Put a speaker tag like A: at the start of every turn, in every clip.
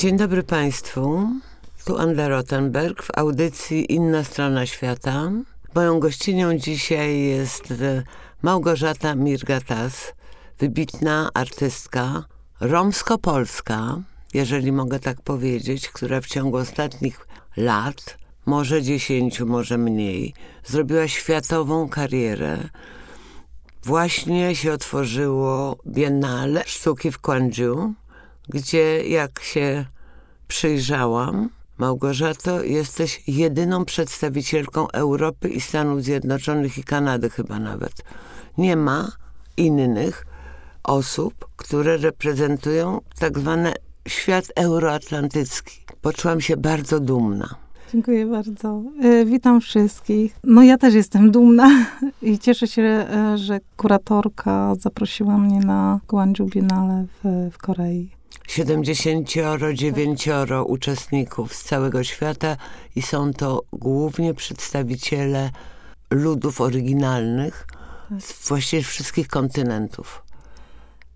A: Dzień dobry Państwu. Tu Anna Rottenberg w audycji Inna Strona Świata. Moją gościnią dzisiaj jest e, Małgorzata Mirgatas, wybitna artystka romsko-polska, jeżeli mogę tak powiedzieć, która w ciągu ostatnich lat, może dziesięciu, może mniej, zrobiła światową karierę. Właśnie się otworzyło Biennale Sztuki w Gwangju, gdzie jak się przyjrzałam, Małgorzato, jesteś jedyną przedstawicielką Europy i Stanów Zjednoczonych i Kanady chyba nawet. Nie ma innych osób, które reprezentują tak zwany świat euroatlantycki. Poczułam się bardzo dumna.
B: Dziękuję bardzo. E, witam wszystkich. No ja też jestem dumna i cieszę się, e, że kuratorka zaprosiła mnie na Gwangju Biennale w, w Korei.
A: 79 uczestników z całego świata i są to głównie przedstawiciele ludów oryginalnych z właściwie wszystkich kontynentów.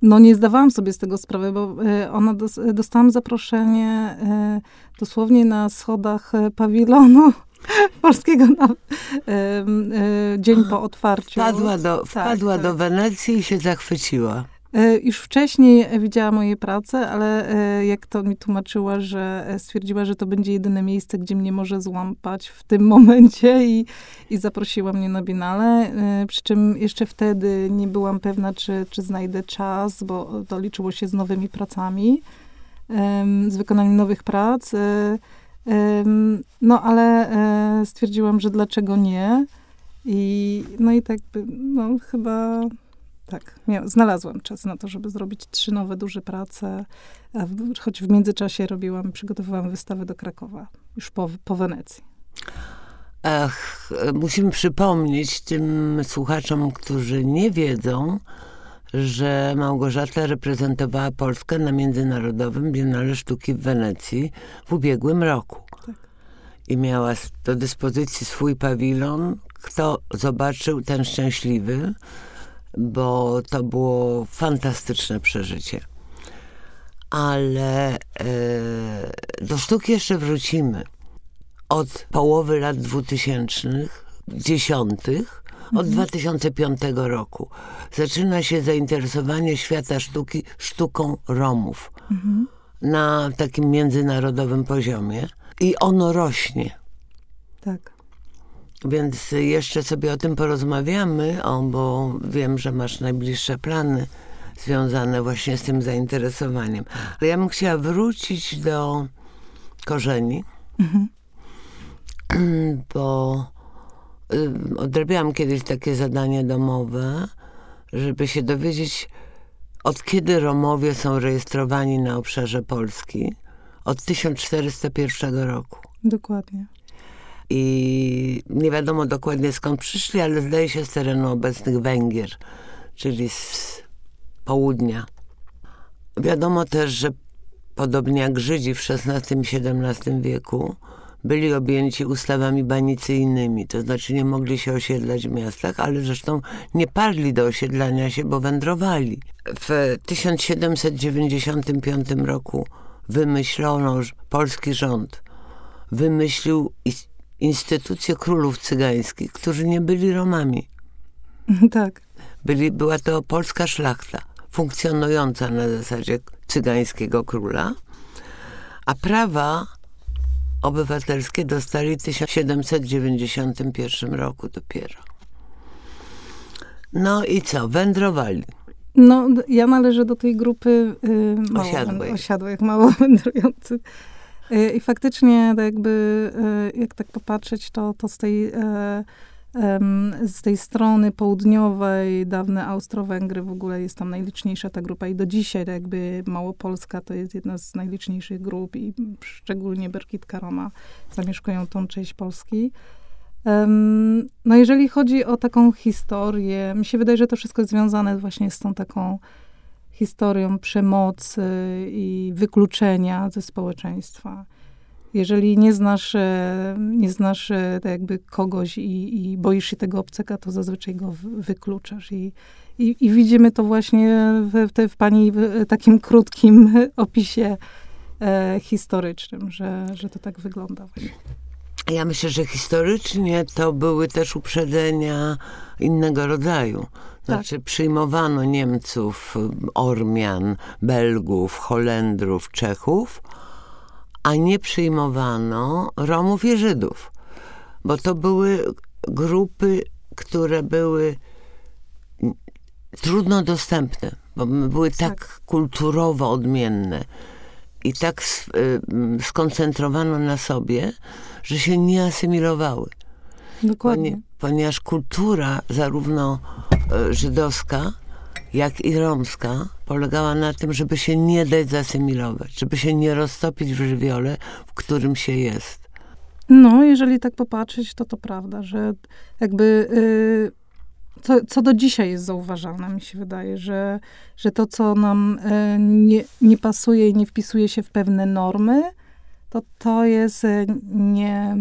B: No nie zdawałam sobie z tego sprawy, bo e, ona dos dostałam zaproszenie e, dosłownie na schodach e, pawilonu polskiego na, dzień po otwarciu.
A: Wpadła do, tak, wpadła tak, do. Wenecji i się zachwyciła.
B: E, już wcześniej widziała moje prace, ale e, jak to mi tłumaczyła, że e, stwierdziła, że to będzie jedyne miejsce, gdzie mnie może złapać w tym momencie i, i zaprosiła mnie na Biennale. Przy czym jeszcze wtedy nie byłam pewna, czy, czy znajdę czas, bo to liczyło się z nowymi pracami, z wykonaniem nowych prac. No ale stwierdziłam, że dlaczego nie. I, no i tak, no chyba tak, miał, znalazłam czas na to, żeby zrobić trzy nowe, duże prace, w, choć w międzyczasie robiłam, przygotowywałam wystawę do Krakowa, już po, po Wenecji.
A: Ach, musimy przypomnieć tym słuchaczom, którzy nie wiedzą, że Małgorzata reprezentowała Polskę na Międzynarodowym Biennale Sztuki w Wenecji w ubiegłym roku. Tak. I miała do dyspozycji swój pawilon. Kto zobaczył, ten szczęśliwy bo to było fantastyczne przeżycie. Ale e, do sztuki jeszcze wrócimy. Od połowy lat dwutysięcznych, dziesiątych, od 2005 mhm. roku zaczyna się zainteresowanie świata sztuki sztuką Romów mhm. na takim międzynarodowym poziomie i ono rośnie.
B: Tak.
A: Więc jeszcze sobie o tym porozmawiamy, o, bo wiem, że masz najbliższe plany związane właśnie z tym zainteresowaniem. Ale ja bym chciała wrócić do korzeni, mhm. bo y, odrabiałam kiedyś takie zadanie domowe, żeby się dowiedzieć, od kiedy Romowie są rejestrowani na obszarze Polski. Od 1401 roku.
B: Dokładnie
A: i nie wiadomo dokładnie skąd przyszli, ale zdaje się z terenu obecnych Węgier, czyli z południa. Wiadomo też, że podobnie jak Żydzi w XVI i XVII wieku, byli objęci ustawami banicyjnymi, to znaczy nie mogli się osiedlać w miastach, ale zresztą nie parli do osiedlania się, bo wędrowali. W 1795 roku wymyślono, polski rząd wymyślił instytucję królów cygańskich, którzy nie byli Romami.
B: Tak.
A: Byli, była to polska szlachta, funkcjonująca na zasadzie cygańskiego króla, a prawa obywatelskie dostali w 1791 roku dopiero. No i co? Wędrowali.
B: No, ja należę do tej grupy yy, mało
A: osiadłych.
B: osiadłych, mało wędrujących. Y, I faktycznie tak jakby, y, jak tak popatrzeć, to, to z tej e, z tej strony południowej, dawne Austro-Węgry w ogóle jest tam najliczniejsza ta grupa i do dzisiaj tak jakby Małopolska to jest jedna z najliczniejszych grup i szczególnie Berkitka Roma zamieszkują tą część Polski. no jeżeli chodzi o taką historię, mi się wydaje, że to wszystko jest związane właśnie z tą taką historią przemocy i wykluczenia ze społeczeństwa. Jeżeli nie znasz, e, nie znasz e, tak jakby kogoś i, i boisz się tego obcego, to zazwyczaj go wykluczasz. I, i, i widzimy to właśnie w, w, w pani w takim krótkim opisie e, historycznym, że, że to tak wygląda właśnie.
A: Ja myślę, że historycznie to były też uprzedzenia innego rodzaju. Znaczy przyjmowano Niemców, Ormian, Belgów, Holendrów, Czechów, a nie przyjmowano Romów i Żydów. Bo to były grupy, które były trudno dostępne, bo były tak,
B: Tak.
A: kulturowo odmienne i tak y, skoncentrowano na sobie, że się nie asymilowały.
B: Dokładnie.
A: Poni- ponieważ kultura zarówno żydowska, jak i romska polegała na tym, żeby się nie dać zasymilować, żeby się nie roztopić w żywiole, w którym się jest.
B: No, jeżeli tak popatrzeć, to to prawda, że jakby y, co, co do dzisiaj jest zauważalne, mi się wydaje, że, że to, co nam y, nie, nie pasuje i nie wpisuje się w pewne normy, to to jest y, nie,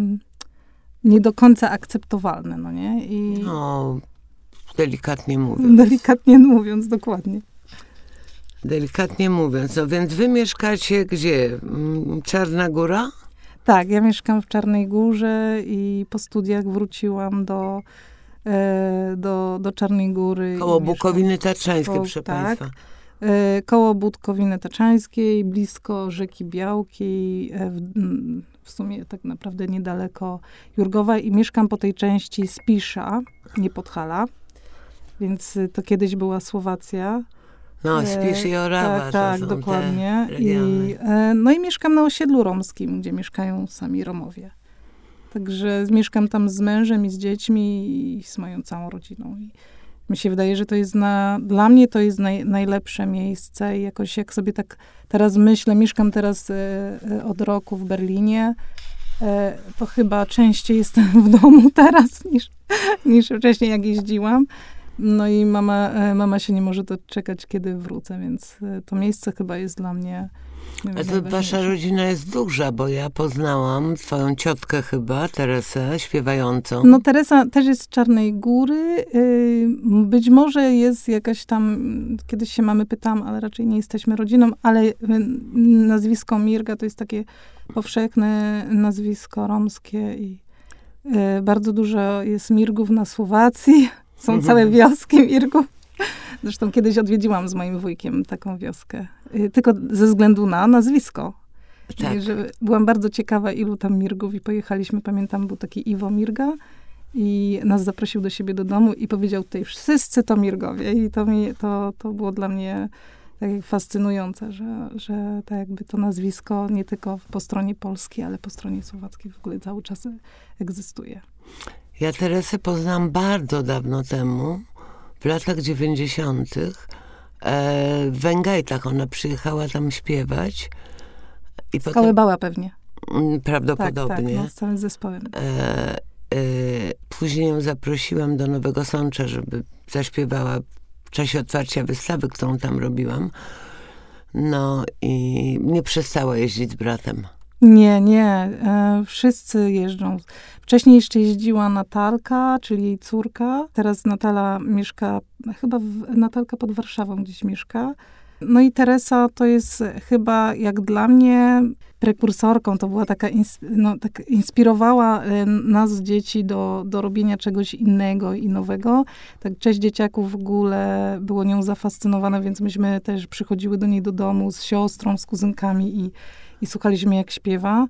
B: nie do końca akceptowalne, no nie? I
A: No, delikatnie mówiąc.
B: delikatnie mówiąc, dokładnie.
A: Delikatnie mówiąc. No więc wy mieszkacie gdzie? Mm, Czarna Góra?
B: Tak, ja mieszkam w Czarnej Górze i po studiach wróciłam do, e, do, do Czarnej Góry.
A: Koło Bukowiny Tatrzańskie,
B: Koło-
A: proszę
B: tak.
A: państwa.
B: E, koło Budkowiny Taczańskiej, blisko rzeki Białki, e, w, w sumie tak naprawdę niedaleko Jurgowa i mieszkam po tej części Spisza, nie Podhala, więc y, to kiedyś była Słowacja.
A: No,
B: E,
A: Spisz i Orawa.
B: Tak, tak, dokładnie. I, e, no i mieszkam na osiedlu romskim, gdzie mieszkają sami Romowie. Także mieszkam tam z mężem i z dziećmi i z moją całą rodziną. I mi się wydaje, że to jest na, dla mnie to jest naj, najlepsze miejsce i jakoś jak sobie tak teraz myślę, mieszkam teraz e, e, od roku w Berlinie, e, to chyba częściej jestem w domu teraz niż, niż wcześniej jak jeździłam. No i mama, e, mama się nie może doczekać, kiedy wrócę, więc e, to miejsce chyba jest dla mnie nie wiem,
A: A to wasza rodzina jest duża, bo ja poznałam twoją ciotkę chyba, Teresę, śpiewającą.
B: No Teresa też jest z Czarnej Góry. y, Być może jest jakaś tam, kiedyś się mamy pytałam, ale raczej nie jesteśmy rodziną, ale y, nazwisko Mirga to jest takie powszechne nazwisko romskie i y, bardzo dużo jest Mirgów na Słowacji. Są
A: Mhm.
B: całe wioski Mirgów. Zresztą kiedyś odwiedziłam z moim wujkiem taką wioskę. y, Tylko ze względu na nazwisko.
A: tak.
B: I że byłam bardzo ciekawa, ilu tam Mirgów i pojechaliśmy. Pamiętam, był taki Iwo Mirga i nas zaprosił do siebie do domu i powiedział tutaj, wszyscy to Mirgowie. I to, mi, to, to było dla mnie tak fascynujące, że, że tak jakby to nazwisko nie tylko po stronie polskiej, ale po stronie słowackiej w ogóle cały czas egzystuje.
A: Ja Teresę poznałam bardzo dawno temu, w latach 90. E, w Węgajtach ona przyjechała tam śpiewać. I potem,
B: Kałybała pewnie.
A: mm,
B: Tak,
A: prawdopodobnie.
B: tak, no, z całym zespołem.
A: E, e, później ją zaprosiłam do Nowego Sącza, żeby zaśpiewała w czasie otwarcia wystawy, którą tam robiłam. No i nie przestała jeździć z bratem.
B: Nie, nie. E, wszyscy jeżdżą. Wcześniej jeszcze jeździła Natalka, czyli jej córka. Teraz Natala mieszka, chyba w, Natalka pod Warszawą gdzieś mieszka. No i Teresa to jest chyba, jak dla mnie, prekursorką. To była taka, no, tak inspirowała e, nas, dzieci, do, do robienia czegoś innego i nowego. Tak, cześć dzieciaków w ogóle było nią zafascynowane, więc myśmy też przychodziły do niej do domu z siostrą, z kuzynkami i i słuchaliśmy, jak śpiewa.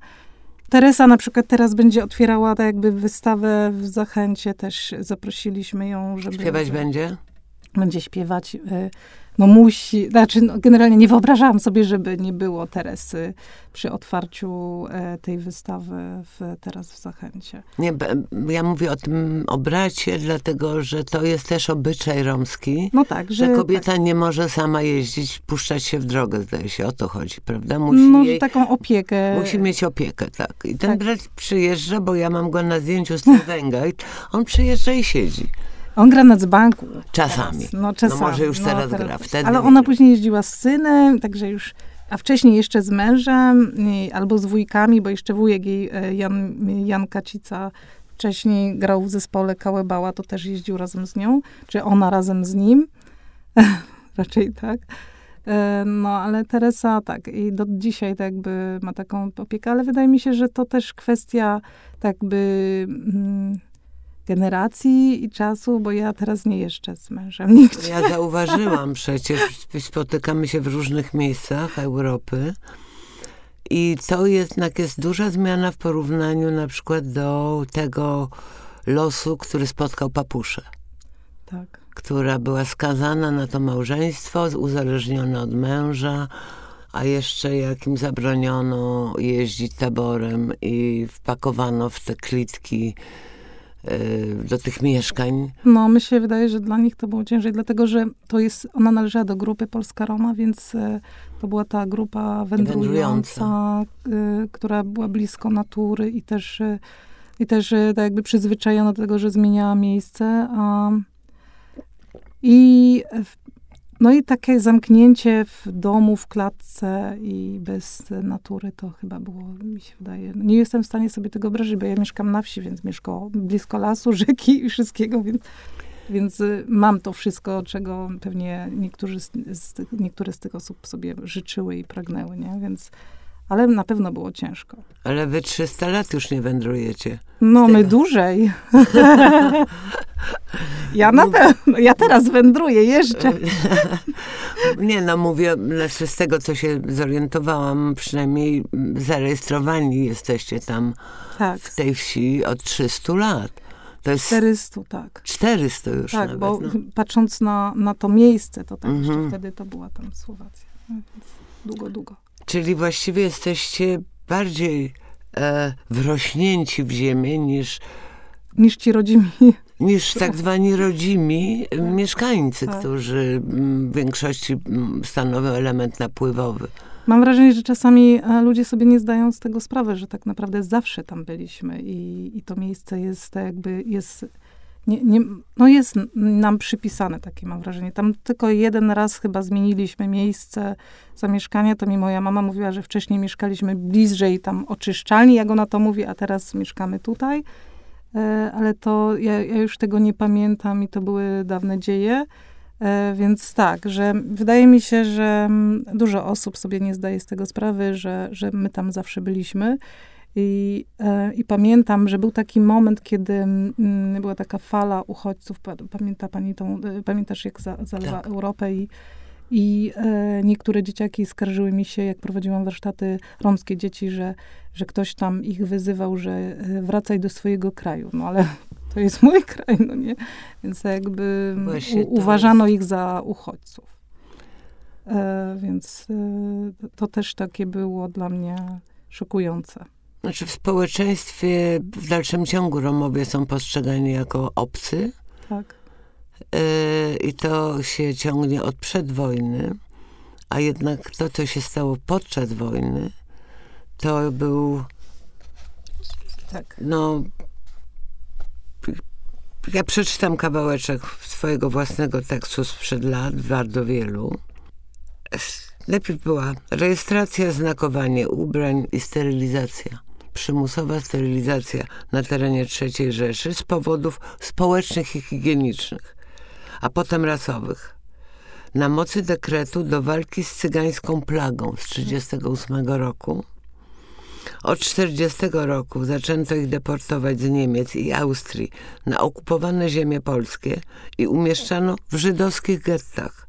B: Teresa na przykład teraz będzie otwierała tak jakby wystawę w Zachęcie, też zaprosiliśmy ją, żeby...
A: Śpiewać będzie?
B: Będzie śpiewać. No musi, znaczy no, generalnie nie wyobrażałam sobie, żeby nie było Teresy przy otwarciu e, tej wystawy w, teraz w Zachęcie.
A: Nie, ja mówię o tym obracie, dlatego że to jest też obyczaj romski.
B: No tak, że...
A: Że kobieta nie może sama jeździć, puszczać się w drogę, zdaje się, o to chodzi, prawda?
B: tak,
A: Musi,
B: no,
A: jej,
B: taką opiekę.
A: musi mieć opiekę, tak. I ten
B: Tak.
A: brat przyjeżdża, bo ja mam go na zdjęciu z Węgajt, on przyjeżdża i siedzi.
B: On gra na dzbanku.
A: Czasami.
B: Teraz. No, czasami.
A: może już teraz gra, wtedy
B: Ale ona później jeździła z synem, także już... A wcześniej jeszcze z mężem albo z wujkami, bo jeszcze wujek jej, e, Jan, Jan Kacica, wcześniej grał w zespole Kałebała, to też jeździł razem z nią, czy ona razem z nim. Raczej tak. E, No, ale Teresa tak, i do dzisiaj tak jakby ma taką opiekę, ale wydaje mi się, że to też kwestia tak jakby mm, generacji i czasu, bo ja teraz nie jeżdżę z mężem nigdzie.
A: Ja zauważyłam przecież, spotykamy się w różnych miejscach Europy i to jednak jest duża zmiana w porównaniu na przykład do tego losu, który spotkał papuszę,
B: Tak.
A: która była skazana na to małżeństwo, uzależniona od męża, a jeszcze jak im zabroniono jeździć taborem i wpakowano w te klitki do tych mieszkań.
B: No, mi się wydaje, że dla nich to było ciężej, dlatego że to jest, ona należała do grupy Polska Roma, więc e, to była ta grupa wędrująca, e, która była blisko natury i też, i też tak jakby przyzwyczajona do tego, że zmieniała miejsce. A, I w- no i takie zamknięcie w domu, w klatce i bez natury to chyba było, mi się wydaje. Nie jestem w stanie sobie tego wyobrazić, bo ja mieszkam na wsi, więc mieszkam blisko lasu, rzeki i wszystkiego, więc, więc y, mam to wszystko, czego pewnie niektórzy z, z, niektóre z tych osób sobie życzyły i pragnęły, nie? Więc, ale na pewno było ciężko.
A: Ale wy 300 lat już nie wędrujecie.
B: No, my dłużej. ja na pewno, ja teraz wędruję, jeżdżę.
A: Nie, no mówię, znaczy z tego, co się zorientowałam, przynajmniej zarejestrowani jesteście tam
B: Tak,
A: w tej wsi od 300 lat. To jest
B: 400, tak.
A: 400 już
B: Tak,
A: nawet.
B: bo
A: no.
B: patrząc na, na to miejsce, to tak jeszcze
A: Mhm.
B: wtedy to była tam Słowacja. No, więc Długo, długo.
A: Czyli właściwie jesteście bardziej e, wrośnięci w ziemię niż,
B: Niż ci rodzimi.
A: niż tak zwani rodzimi mieszkańcy,
B: Tak.
A: którzy w większości stanowią element napływowy.
B: Mam wrażenie, że czasami e, ludzie sobie nie zdają z tego sprawy, że tak naprawdę zawsze tam byliśmy i, i to miejsce jest tak jakby, jest, nie, nie, no jest nam przypisane, takie mam wrażenie. Tam tylko jeden raz chyba zmieniliśmy miejsce zamieszkania, to mi moja mama mówiła, że wcześniej mieszkaliśmy bliżej tam oczyszczalni, jak ona to mówi, a teraz mieszkamy tutaj. E, Ale to ja, ja już tego nie pamiętam i to były dawne dzieje. E, Więc tak, że wydaje mi się, że mm, dużo osób sobie nie zdaje z tego sprawy, że, że my tam zawsze byliśmy. I, e, I pamiętam, że był taki moment, kiedy mm, była taka fala uchodźców. Pa- Pamięta pani tą, e, pamiętasz, jak za, zalewa
A: Tak.
B: Europę i, i e, niektóre dzieciaki skarżyły mi się, jak prowadziłam warsztaty romskie dzieci, że, że ktoś tam ich wyzywał, że e, wracaj do swojego kraju. No ale to jest mój kraj, no nie? Więc jakby
A: Właśnie
B: u, uważano ich za uchodźców. E, więc e, to też takie było dla mnie szokujące.
A: Znaczy w społeczeństwie w dalszym ciągu Romowie są postrzegani jako obcy
B: Tak.
A: yy, i to się ciągnie od przedwojny, a jednak to, co się stało podczas wojny, to był,
B: Tak.
A: no... Ja przeczytam kawałeczek swojego własnego tekstu sprzed lat, bardzo wielu. Najpierw była rejestracja, znakowanie ubrań i sterylizacja. Przymusowa sterylizacja na terenie III Rzeszy z powodów społecznych i higienicznych, a potem rasowych. Na mocy dekretu do walki z cygańską plagą z 1938 roku od 40 roku zaczęto ich deportować z Niemiec i Austrii na okupowane ziemie polskie i umieszczano w żydowskich gettach,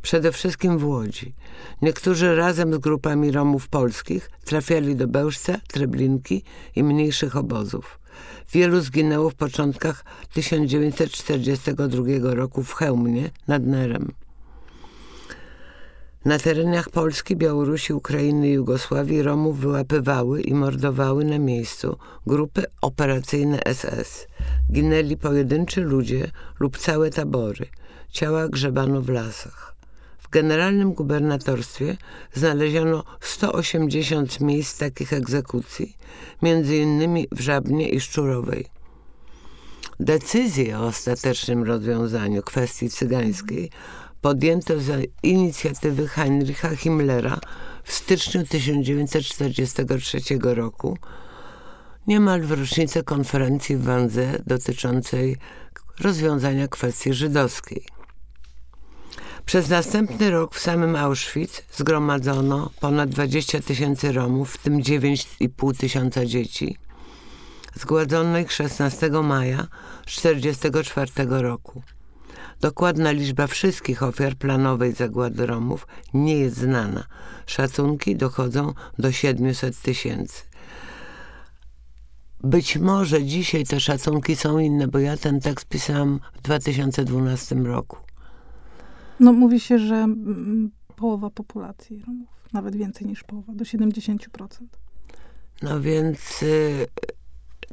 A: przede wszystkim w Łodzi. Niektórzy razem z grupami Romów polskich trafiali do Bełżca, Treblinki i mniejszych obozów. Wielu zginęło w początkach 1942 roku w Chełmnie nad Nerem. Na terenach Polski, Białorusi, Ukrainy i Jugosławii Romów wyłapywały i mordowały na miejscu grupy operacyjne SS. Ginęli pojedynczy ludzie lub całe tabory. Ciała grzebano w lasach. Generalnym gubernatorstwie znaleziono 180 miejsc takich egzekucji, między innymi w Żabnie i Szczurowej. Decyzję o ostatecznym rozwiązaniu kwestii cygańskiej podjęto za inicjatywy Heinricha Himmlera w styczniu 1943 roku, niemal w rocznicę konferencji w Wanze dotyczącej rozwiązania kwestii żydowskiej. Przez następny rok w samym Auschwitz zgromadzono ponad 20 tysięcy Romów, w tym 9,5 tysiąca dzieci. Zgładzono ich 16 maja 1944 roku. Dokładna liczba wszystkich ofiar planowej zagłady Romów nie jest znana. Szacunki dochodzą do 700 tysięcy. Być może dzisiaj te szacunki są inne, bo ja ten tekst pisałam w 2012 roku.
B: No mówi się, że mm, połowa populacji Romów, nawet więcej niż połowa, do 70%.
A: No więc y,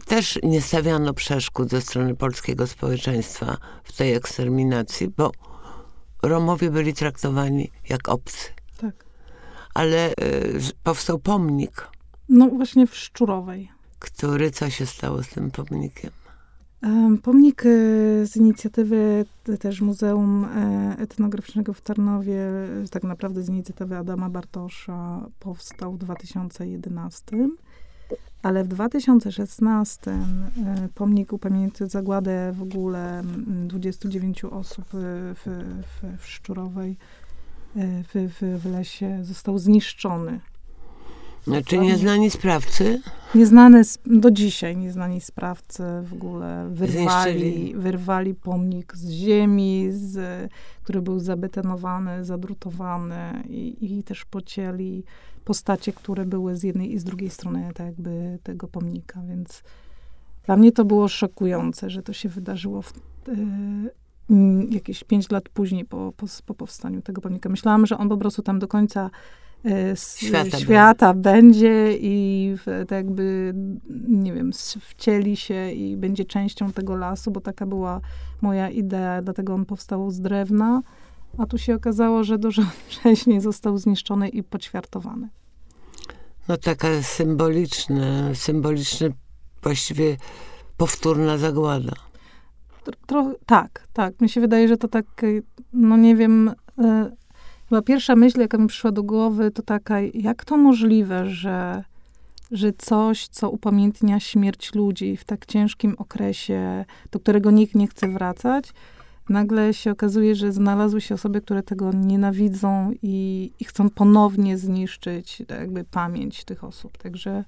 A: też nie stawiano przeszkód ze strony polskiego społeczeństwa w tej eksterminacji, bo Romowie byli traktowani jak obcy.
B: Tak.
A: Ale y, powstał pomnik.
B: No właśnie w Szczurowej.
A: Który, co się stało z tym pomnikiem?
B: Pomnik e, z inicjatywy też Muzeum e, Etnograficznego w Tarnowie, e, tak naprawdę z inicjatywy Adama Bartosza, powstał w 2011. Ale w 2016 pomnik upamiętnia zagładę w ogóle 29 osób w, w, w Szczurowej, w, w, w lesie, został zniszczony.
A: Znaczy nieznani sprawcy?
B: Nieznane do dzisiaj nieznani sprawcy w ogóle wyrwali, wyrwali pomnik z ziemi, z, który był zabetonowany, zadrutowany i, i też pocięli postacie, które były z jednej i z drugiej strony tak jakby tego pomnika, więc dla mnie to było szokujące, że to się wydarzyło w, y, jakieś pięć lat później po, po, po powstaniu tego pomnika. Myślałam, że on po prostu tam do końca Y, świata, świata będzie i tak jakby, nie wiem, wcieli się i będzie częścią tego lasu, bo taka była moja idea, dlatego on powstał z drewna, a tu się okazało, że dużo wcześniej został zniszczony i poćwiartowany.
A: No taka symboliczna, symboliczna, właściwie powtórna zagłada.
B: Tro, tak, tak. Mi się wydaje, że to tak, no nie wiem, e, Chyba pierwsza myśl, jaka mi przyszła do głowy, to taka, jak to możliwe, że, że coś, co upamiętnia śmierć ludzi w tak ciężkim okresie, do którego nikt nie chce wracać, nagle się okazuje, że znalazły się osoby, które tego nienawidzą i, i chcą ponownie zniszczyć tak jakby pamięć tych osób. Także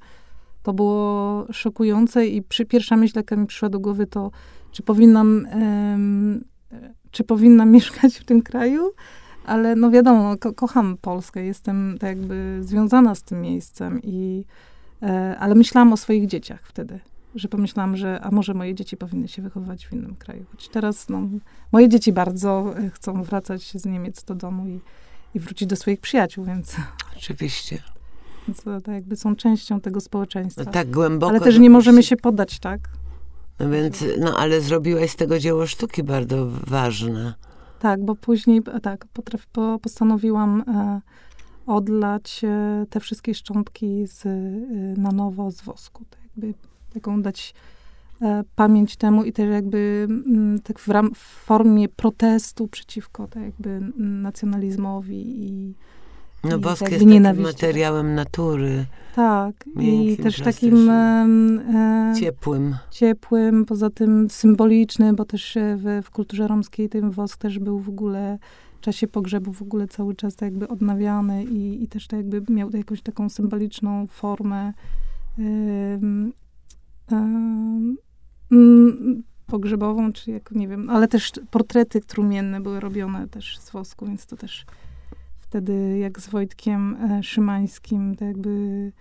B: to było szokujące i przy, pierwsza myśl, jaka mi przyszła do głowy, to czy powinnam, um, czy powinnam mieszkać w tym kraju, ale no wiadomo, ko kocham Polskę, jestem tak jakby związana z tym miejscem i e, ale myślałam o swoich dzieciach wtedy, że pomyślałam, że a może moje dzieci powinny się wychowywać w innym kraju. Choć teraz no, moje dzieci bardzo e, chcą wracać z Niemiec do domu i, i wrócić do swoich przyjaciół, więc...
A: Oczywiście.
B: Więc to, tak jakby są częścią tego społeczeństwa.
A: No tak głęboko.
B: Ale też nie możemy się poddać, tak?
A: No więc, no ale zrobiłaś z tego dzieło sztuki bardzo ważne.
B: Tak, bo później tak, potraf, po, postanowiłam e, odlać e, te wszystkie szczątki z, e, na nowo z wosku. Tak jakby taką dać e, pamięć temu i też jakby m, mm, tak w, ram, w, formie protestu przeciwko tak jakby nacjonalizmowi i
A: no wosk jest takim materiałem natury.
B: Tak, i też takim e,
A: ciepłym.
B: Ciepłym, poza tym symboliczny, bo też w, w kulturze romskiej ten wosk też był w ogóle w czasie pogrzebu w ogóle cały czas tak jakby odnawiany i, i też tak jakby miał jakąś taką symboliczną formę pogrzebową, czy jak, nie wiem, ale też portrety trumienne były robione też z wosku, więc to też wtedy jak z Wojtkiem e, Szymańskim, tak jakby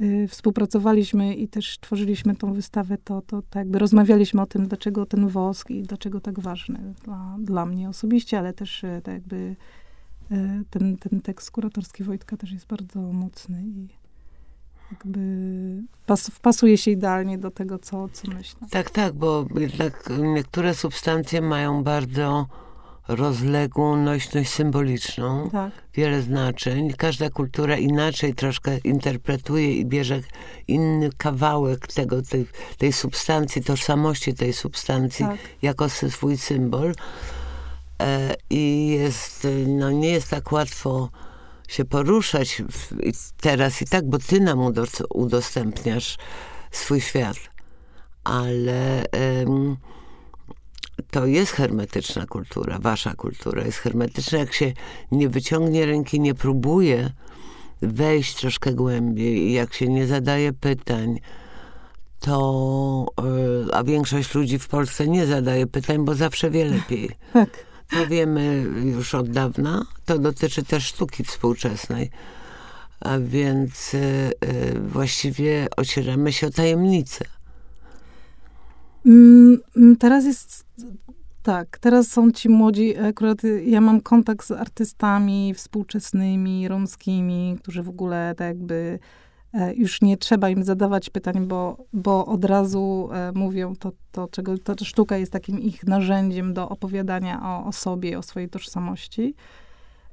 B: y, współpracowaliśmy i też tworzyliśmy tą wystawę, to, to tak jakby rozmawialiśmy o tym, dlaczego ten wosk i dlaczego tak ważny dla, dla mnie osobiście, ale też tak jakby ten, ten tekst kuratorski Wojtka też jest bardzo mocny i jakby pas, wpasuje się idealnie do tego, co, co myślę.
A: Tak, tak, bo jednak niektóre substancje mają bardzo rozległą nośność symboliczną, tak. wiele znaczeń. Każda kultura inaczej troszkę interpretuje i bierze inny kawałek tego, tej, tej substancji, tożsamości tej substancji tak. jako swój symbol. E, I jest, no nie jest tak łatwo się poruszać w, teraz i tak, bo ty nam udostępniasz swój świat. Ale to jest hermetyczna kultura, wasza kultura jest hermetyczna. Jak się nie wyciągnie ręki, nie próbuje wejść troszkę głębiej jak się nie zadaje pytań, to, y, a większość ludzi w Polsce nie zadaje pytań, bo zawsze wie lepiej.
B: Tak.
A: To wiemy już od dawna. To dotyczy też sztuki współczesnej. A więc y, y, właściwie ocieramy się o tajemnicę.
B: Mm, mm, Teraz jest tak, teraz są ci młodzi, akurat ja mam kontakt z artystami współczesnymi, romskimi, którzy w ogóle tak jakby e, już nie trzeba im zadawać pytań, bo, bo od razu e, mówią to, to, czego ta sztuka jest takim ich narzędziem do opowiadania o, o sobie, o swojej tożsamości.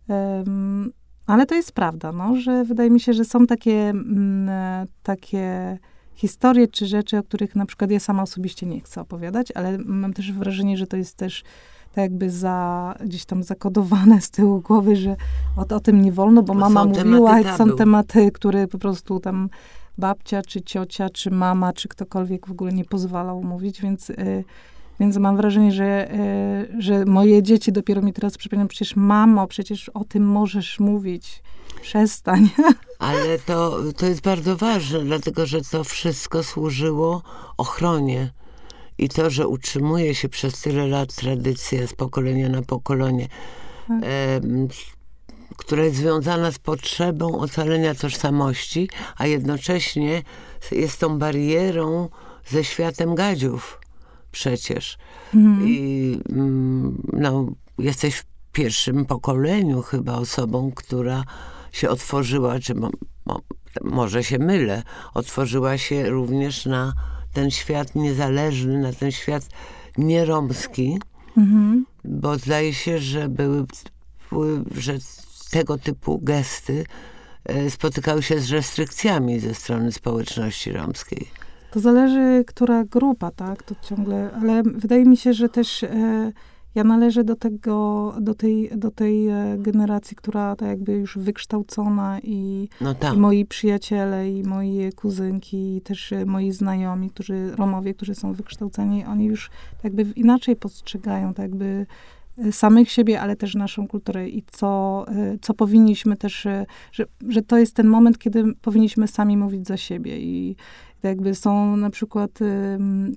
B: Em, ale to jest prawda, no, że wydaje mi się, że są takie, mm, e, takie historie czy rzeczy, o których na przykład ja sama osobiście nie chcę opowiadać, ale mam też wrażenie, że to jest też tak jakby za, gdzieś tam zakodowane z tyłu głowy, że o, o tym nie wolno, bo
A: Bo
B: mama mówiła, i są
A: tabu.
B: tematy, które po prostu tam babcia, czy ciocia, czy mama, czy ktokolwiek w ogóle nie pozwalał mówić, więc, y, więc mam wrażenie, że, y, że moje dzieci dopiero mi teraz przypominają, przecież mamo, przecież o tym możesz mówić, przestań.
A: Ale to, to jest bardzo ważne, dlatego że to wszystko służyło ochronie. I to, że utrzymuje się przez tyle lat tradycja z pokolenia na pokolenie,
B: Tak.
A: która jest związana z potrzebą ocalenia tożsamości, a jednocześnie jest tą barierą ze światem gadziów przecież.
B: Mhm.
A: I mm, no, jesteś w pierwszym pokoleniu chyba osobą, która się otworzyła, czy mo, mo, może się mylę, otworzyła się również na ten świat niezależny, na ten świat nieromski,
B: Mhm.
A: bo zdaje się, że były, były że tego typu gesty e, spotykały się z restrykcjami ze strony społeczności romskiej.
B: To zależy, która grupa, tak? To ciągle, ale wydaje mi się, że też e, ja należę do tego, do tej, do tej e, generacji, która tak jakby już wykształcona i,
A: No
B: i
A: tak.
B: moi przyjaciele i moje kuzynki i też e, moi znajomi, którzy, Romowie, którzy są wykształceni, oni już tak jakby inaczej postrzegają tak jakby e, samych siebie, ale też naszą kulturę i co, co powinniśmy też, że, że to jest ten moment, kiedy powinniśmy sami mówić za siebie i jakby są na przykład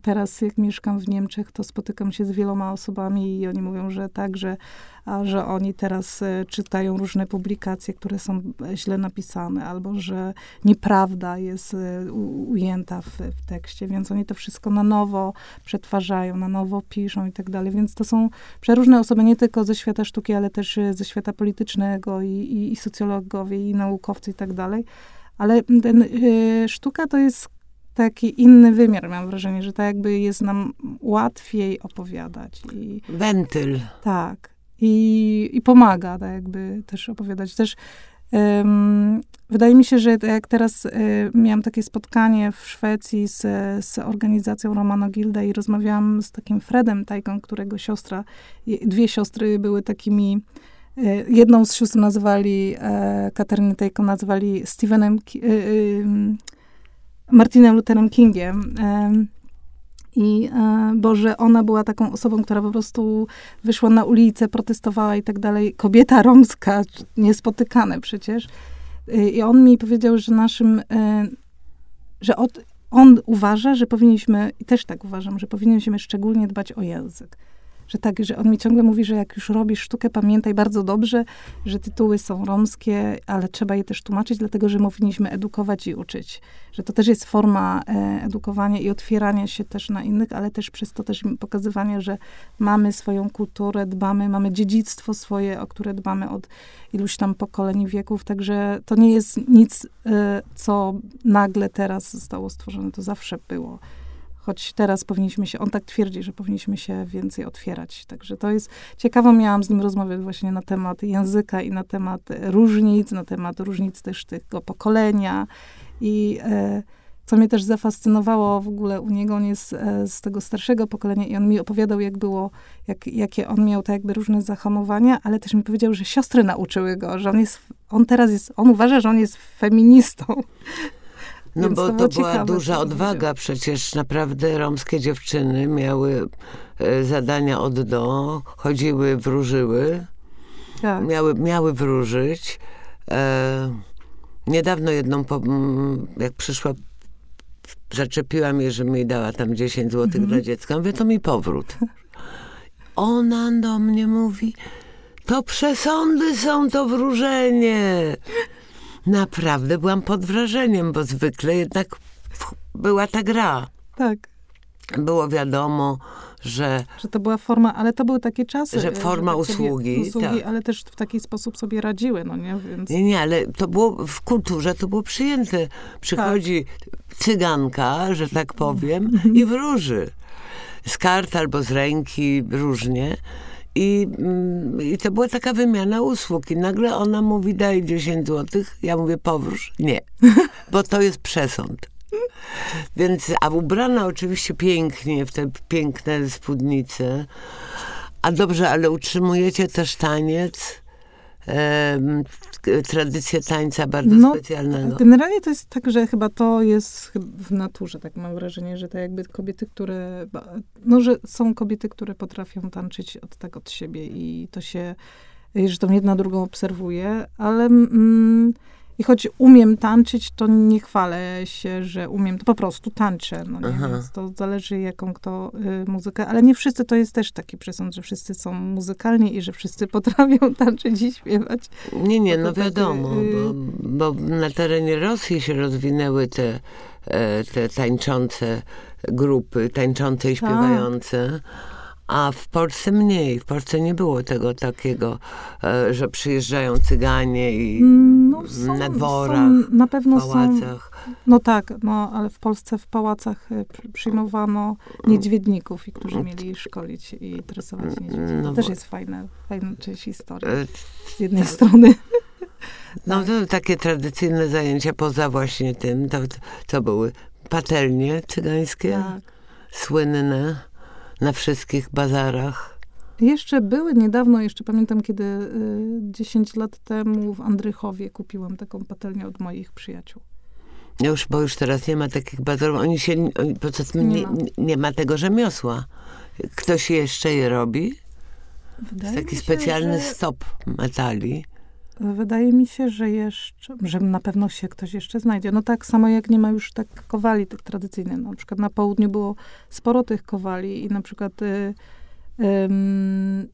B: teraz, jak mieszkam w Niemczech, to spotykam się z wieloma osobami i oni mówią, że tak, że, a, że oni teraz e, czytają różne publikacje, które są e, źle napisane, albo że nieprawda jest e, ujęta w, w tekście, więc oni to wszystko na nowo przetwarzają, na nowo piszą i tak dalej. Więc to są przeróżne osoby, nie tylko ze świata sztuki, ale też ze świata politycznego i, i, i socjologowie, i naukowcy i tak dalej. Ale ten, y, sztuka to jest taki inny wymiar, mam wrażenie, że tak jakby jest nam łatwiej opowiadać. I
A: Wentyl.
B: tak. I, i pomaga tak jakby też opowiadać. Też em, wydaje mi się, że jak teraz y, miałam takie spotkanie w Szwecji z, z organizacją Romano Gilda i rozmawiałam z takim Fredem Tajką, którego siostra, dwie siostry były takimi y, Jedną z sióstr nazywali, e, Katarynę Tejko nazywali Stevenem, y, y, Martinem Lutherem Kingiem. em, I e, bo że ona była taką osobą, która po prostu wyszła na ulicę, protestowała i tak dalej. Kobieta romska, niespotykane przecież. Y, I on mi powiedział, że naszym, e, że od, on uważa, że powinniśmy, i też tak uważam, że powinniśmy szczególnie dbać o język. Że tak, że on mi ciągle mówi, że jak już robisz sztukę, pamiętaj bardzo dobrze, że tytuły są romskie, ale trzeba je też tłumaczyć, dlatego że powinniśmy edukować i uczyć. Że to też jest forma e, edukowania i otwierania się też na innych, ale też przez to też pokazywania, że mamy swoją kulturę, dbamy, mamy dziedzictwo swoje, o które dbamy od iluś tam pokoleń wieków, także to nie jest nic, e, co nagle teraz zostało stworzone, to zawsze było. Choć teraz powinniśmy się, on tak twierdzi, że powinniśmy się więcej otwierać. Także to jest, ciekawą miałam z nim rozmowę właśnie na temat języka i na temat e, różnic, na temat różnic też tego pokolenia. I e, co mnie też zafascynowało w ogóle u niego, on jest e, z tego starszego pokolenia i on mi opowiadał, jak było, jak, jakie on miał tak jakby różne zahamowania, ale też mi powiedział, że siostry nauczyły go, że on jest, on teraz jest, on uważa, że on jest feministą.
A: No bo to,
B: było
A: była duża odwaga. Przecież naprawdę romskie dziewczyny miały e, zadania od do, chodziły, wróżyły,
B: Tak.
A: miały, miały wróżyć. E, niedawno jedną, po, jak przyszła, zaczepiła mnie, że mi dała tam 10 złotych
B: Mhm.
A: dla dziecka. Mówię, to mi powrót. Ona do mnie mówi, to przesądy są, to wróżenie. Naprawdę byłam pod wrażeniem, bo zwykle jednak była ta gra.
B: tak.
A: Było wiadomo, że
B: Że to była forma, ale to były takie czasy.
A: Że
B: e,
A: forma
B: sobie-
A: usługi,
B: usługi
A: tak.
B: ale też w taki sposób sobie radziły, no nie? Więc
A: Nie, nie, ale to było w kulturze, to było przyjęte. Przychodzi cyganka, że tak powiem, i wróży. Z kart albo z ręki, różnie. I, mm, I to była taka wymiana usług. I nagle ona mówi, daj 10 złotych. Ja mówię, powróż. Nie, bo to jest przesąd. Więc, a ubrana oczywiście pięknie, w te piękne spódnice. A dobrze, ale utrzymujecie też taniec, tradycję tańca bardzo
B: No,
A: specjalnego.
B: Generalnie to jest tak, że chyba to jest w naturze, tak mam wrażenie, że to jakby kobiety, które, no, że są kobiety, które potrafią tańczyć od tak od siebie i to się, że tą jedna drugą obserwuje, ale mm, i choć umiem tańczyć, to nie chwalę się, że umiem, to po prostu tańczę, no nie? Więc to zależy jaką kto y, muzykę, ale nie wszyscy, to jest też taki przesąd, że wszyscy są muzykalni i że wszyscy potrafią tańczyć i śpiewać.
A: Nie, nie, no wiadomo,
B: y-
A: bo, bo na terenie Rosji się rozwinęły te, e, te tańczące grupy, tańczące i
B: Tak.
A: śpiewające. A w Polsce mniej. W Polsce nie było tego takiego, e, że przyjeżdżają cyganie i
B: No, są,
A: na dworach,
B: są, na pewno
A: w
B: są,
A: pałacach.
B: no tak, no ale w Polsce w pałacach przy- przyjmowano niedźwiedników, i którzy mieli szkolić i tresować niedźwiedzi.
A: No
B: to też jest fajna, fajna część historii.
A: E,
B: Z jednej strony.
A: No to takie tradycyjne zajęcia poza właśnie tym, to, to były patelnie cygańskie,
B: Tak.
A: słynne na wszystkich bazarach.
B: Jeszcze były niedawno, jeszcze pamiętam, kiedy y, 10 lat temu w Andrychowie kupiłam taką patelnię od moich przyjaciół.
A: No Już, bo już teraz nie ma takich bazarów. Oni się, oni, poza tym
B: Nie
A: nie,
B: ma.
A: nie ma tego rzemiosła. Ktoś jeszcze je robi.
B: Wydaje
A: Taki
B: się,
A: specjalny
B: że-
A: stop metali.
B: Wydaje mi się, że jeszcze, że na pewno się ktoś jeszcze znajdzie. No tak samo jak nie ma już tak kowali tych tradycyjnych. Na przykład na południu było sporo tych kowali i na przykład y, ym,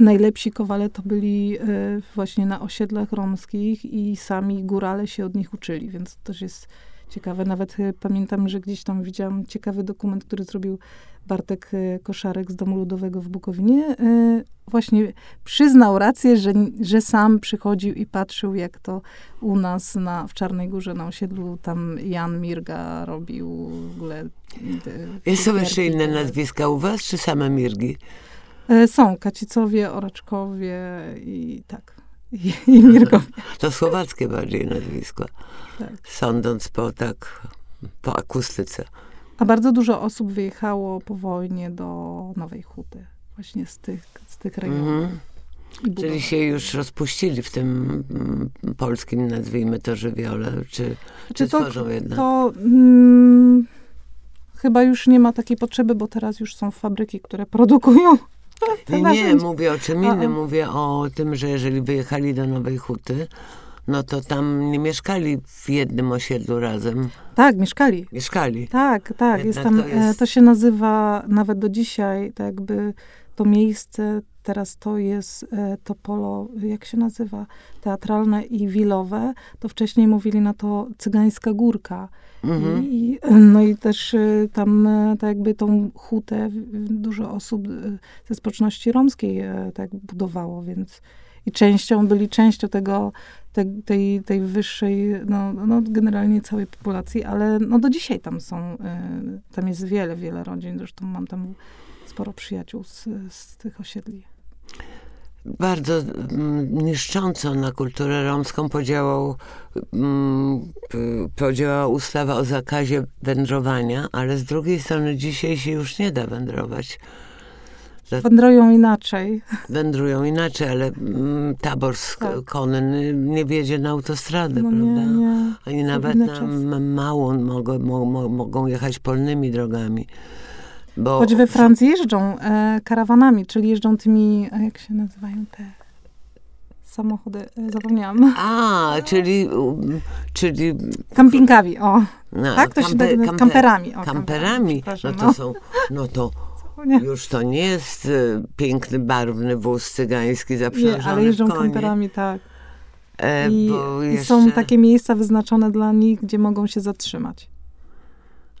B: najlepsi kowale to byli y, właśnie na osiedlach romskich i sami górale się od nich uczyli, więc to też jest ciekawe. Nawet y, pamiętam, że gdzieś tam widziałam ciekawy dokument, który zrobił Bartek y, Koszarek z Domu Ludowego w Bukowinie. Y, właśnie przyznał rację, że, że sam przychodził i patrzył, jak to u nas na, w Czarnej Górze na osiedlu tam Jan Mirga robił w ogóle. te
A: są jeszcze inne nazwiska u was, czy same mirgi?
B: E, Są Kacicowie, Oraczkowie i tak. I.
A: To słowackie bardziej nazwisko.
B: Tak.
A: Sądząc po tak, po akustyce.
B: A bardzo dużo osób wyjechało po wojnie do Nowej Huty. Właśnie z tych, z tych regionów.
A: Mhm. Czyli się już rozpuścili w tym mm, polskim, nazwijmy to, żywiole, czy, czy
B: Czy to-
A: tworzą jednak?
B: To mm, chyba już nie ma takiej potrzeby, bo teraz już są fabryki, które produkują
A: Nie, nie, mówię o czym innym. Mówię o tym, że jeżeli wyjechali do Nowej Huty, no to tam nie mieszkali w jednym osiedlu razem.
B: Tak, mieszkali.
A: Mieszkali.
B: Tak, tak. Jest tam,
A: to
B: to,
A: jest-
B: to się nazywa nawet do dzisiaj, tak jakby to miejsce, teraz to jest e, to polo, jak się nazywa, teatralne i wilowe, to wcześniej mówili na to Cygańska Górka.
A: Mhm.
B: I, no i też e, tam e, tak jakby tą hutę dużo osób ze społeczności romskiej tak budowało, więc i częścią, byli częścią tego, te, tej, tej wyższej, no, no generalnie całej populacji, ale no do dzisiaj tam są, tam jest wiele, wiele rodzin, zresztą mam tam sporo przyjaciół z, z tych osiedli.
A: Bardzo mm, niszcząco na kulturę romską podziałał, mm, podziałała ustawa o zakazie wędrowania, ale z drugiej strony dzisiaj się już nie da wędrować.
B: Wędrują inaczej.
A: Wędrują inaczej, ale mm, tabor
B: Tak.
A: konny nie wiedzie na autostradę,
B: No nie,
A: prawda?
B: nie.
A: Oni
B: Są
A: nawet na
B: czasy.
A: m- małą mogą, mo, mo, mogą jechać polnymi drogami. Bo
B: Choć we Francji jeżdżą e, karawanami, czyli jeżdżą tymi, a jak się nazywają te samochody, e, zapomniałam.
A: A, czyli, um, czyli
B: Kampingami, o.
A: no,
B: Tak? To się
A: kampe-
B: tak-
A: kampe-
B: kamperami, o,
A: kamperami. No to
B: no.
A: są, no to
B: Nie,
A: już to nie jest e, piękny, barwny wóz cygański zaprzężony
B: nie ale jeżdżą kamperami, tak.
A: E,
B: I,
A: bo
B: I
A: jeszcze,
B: są takie miejsca wyznaczone dla nich, gdzie mogą się zatrzymać.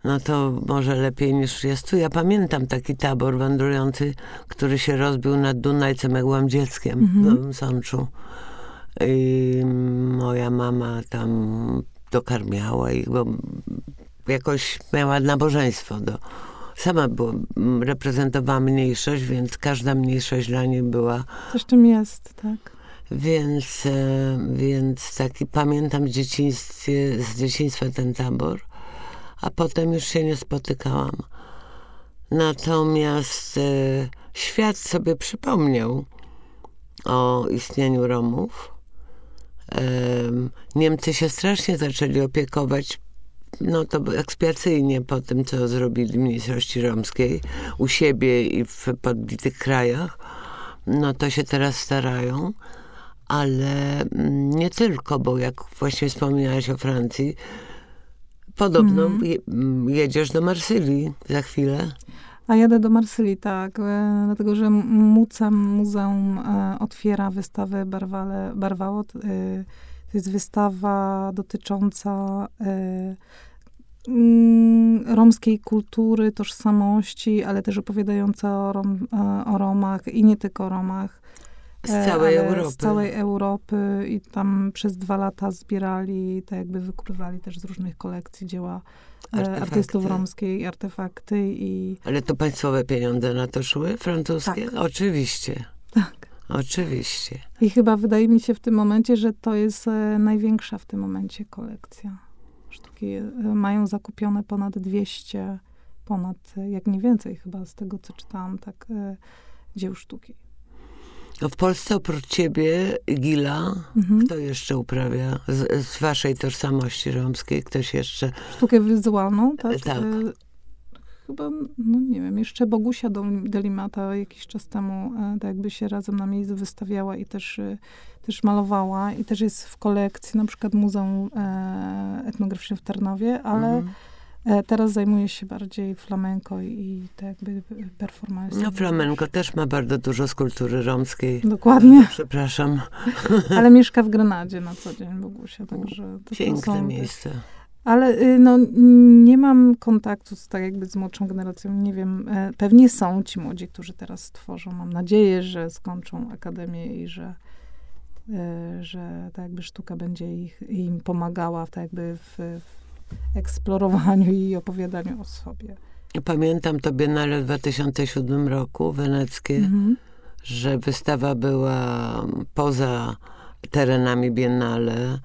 A: No to może lepiej niż jest tu. Ja pamiętam taki tabor wędrujący, który się rozbił nad Dunajcem, jak byłam dzieckiem
B: Mhm.
A: w Nowym Sączu. I moja mama tam dokarmiała ich, bo jakoś miała nabożeństwo. Do, sama była, m, reprezentowała mniejszość, więc każda mniejszość dla niej była
B: Coś czym jest, tak.
A: Więc, e, więc taki pamiętam dzieciństwie, z dzieciństwa ten tabor, a potem już się nie spotykałam. Natomiast e, świat sobie przypomniał o istnieniu Romów. Em, Niemcy się strasznie zaczęli opiekować no to ekspiacyjnie po tym, co zrobili mniejszości romskiej u siebie i w podbitych krajach. No to się teraz starają ale mm, nie tylko, bo jak właśnie wspomniałaś o Francji, podobno
B: Mhm.
A: je, m, jedziesz do Marsylii za chwilę.
B: A jadę do Marsylii, tak, e, dlatego że Mucem Muzeum e, otwiera wystawę Barwale, Barwało. To, e, to jest wystawa dotycząca mm, romskiej kultury, tożsamości, ale też opowiadająca o, Rom, o Romach i nie tylko o Romach.
A: Z
B: e,
A: całej
B: ale
A: Europy.
B: Z całej Europy i tam przez dwa lata zbierali, tak jakby wykurywali też z różnych kolekcji dzieła e,
A: Artefakty.
B: artystów romskiej, artefakty i
A: Ale to państwowe pieniądze na to szły? Francuskie?
B: Tak.
A: Oczywiście.
B: tak.
A: Oczywiście.
B: I chyba wydaje mi się w tym momencie, że to jest e, największa w tym momencie kolekcja. Sztuki e, mają zakupione ponad 200, ponad, e, jak nie więcej chyba z tego, co czytałam, tak, e, dzieł sztuki.
A: No w Polsce oprócz ciebie, Gila,
B: Mhm.
A: kto jeszcze uprawia z, z waszej tożsamości romskiej? Ktoś jeszcze?
B: Sztukę wizualną, tak?
A: Tak.
B: E, chyba, no nie wiem, jeszcze Bogusia Delimata jakiś czas temu e, tak jakby się razem na miejscu wystawiała i też, e, też malowała i też jest w kolekcji na przykład Muzeum e, Etnograficznym w Tarnowie, ale
A: Mhm.
B: E, Teraz zajmuję się bardziej flamenko i, tak jakby performance.
A: No flamenko też ma bardzo dużo z kultury romskiej.
B: Dokładnie.
A: Przepraszam.
B: Ale mieszka w Grenadzie na co dzień Bogusia, także to, to
A: Piękne
B: są...
A: miejsce.
B: Ale y, no, nie mam kontaktu z, tak jakby z młodszą generacją. Nie wiem, e, pewnie są ci młodzi, którzy teraz tworzą. Mam nadzieję, że skończą akademię i że, e, że tak jakby sztuka będzie ich, im pomagała tak jakby w, w eksplorowaniu i opowiadaniu o sobie.
A: Pamiętam to Biennale w 2007 roku, weneckie,
B: Mhm.
A: że wystawa była poza terenami Biennale,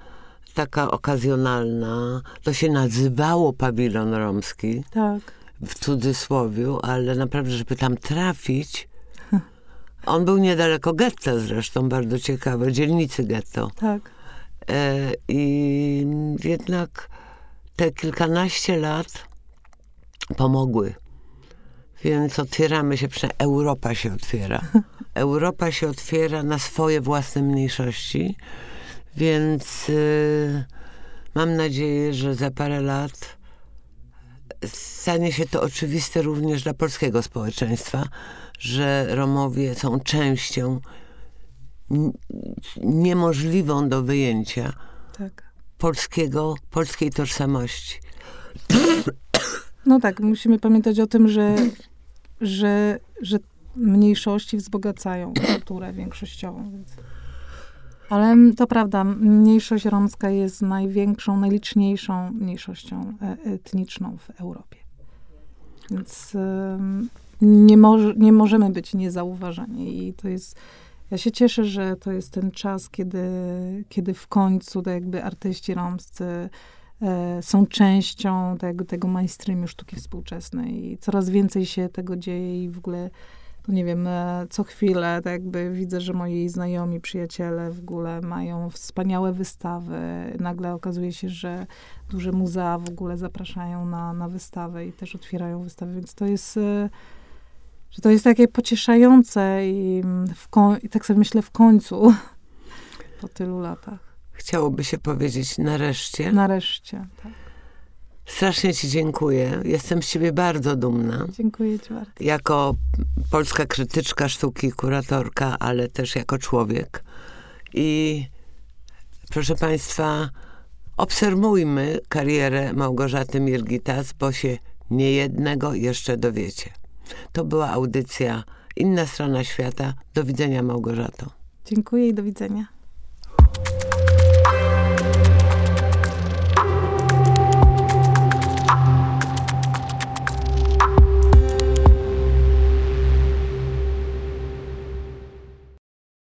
A: taka okazjonalna. To się nazywało pawilon romski,
B: Tak.
A: w cudzysłowiu, ale naprawdę, żeby tam trafić, on był niedaleko getta zresztą, bardzo ciekawe, dzielnicy getto.
B: Tak.
A: E, I jednak te kilkanaście lat pomogły. Więc otwieramy się, przynajmniej Europa się otwiera. Europa się otwiera na swoje własne mniejszości, więc y, mam nadzieję, że za parę lat stanie się to oczywiste również dla polskiego społeczeństwa, że Romowie są częścią niemożliwą do wyjęcia. Polskiego, polskiej tożsamości.
B: No tak, musimy pamiętać o tym, że, że, że mniejszości wzbogacają kulturę większościową. Więc. Ale to prawda, mniejszość romska jest największą, najliczniejszą mniejszością e, etniczną w Europie. Więc nie, nie możemy być niezauważeni. I to jest, ja się cieszę, że to jest ten czas, kiedy, kiedy w końcu tak jakby artyści romscy e, są częścią tego, tego mainstreamu sztuki współczesnej i coraz więcej się tego dzieje i w ogóle no nie wiem, e, co chwilę tak jakby widzę, że moi znajomi, przyjaciele w ogóle mają wspaniałe wystawy. Nagle okazuje się, że duże muzea w ogóle zapraszają na, na wystawę i też otwierają wystawy, więc to jest, e, że to jest takie pocieszające i, koń, i tak sobie myślę w końcu, po tylu latach.
A: Chciałoby się powiedzieć nareszcie.
B: Nareszcie, tak.
A: Strasznie Ci dziękuję. Jestem z Ciebie bardzo dumna.
B: Dziękuję Ci bardzo.
A: Jako polska krytyczka sztuki, kuratorka, ale też jako człowiek. I proszę Państwa, obserwujmy karierę Małgorzaty Mirgitas, bo się niejednego jeszcze dowiecie. To była audycja Inna strona świata. Do widzenia Małgorzato.
B: Dziękuję i do widzenia.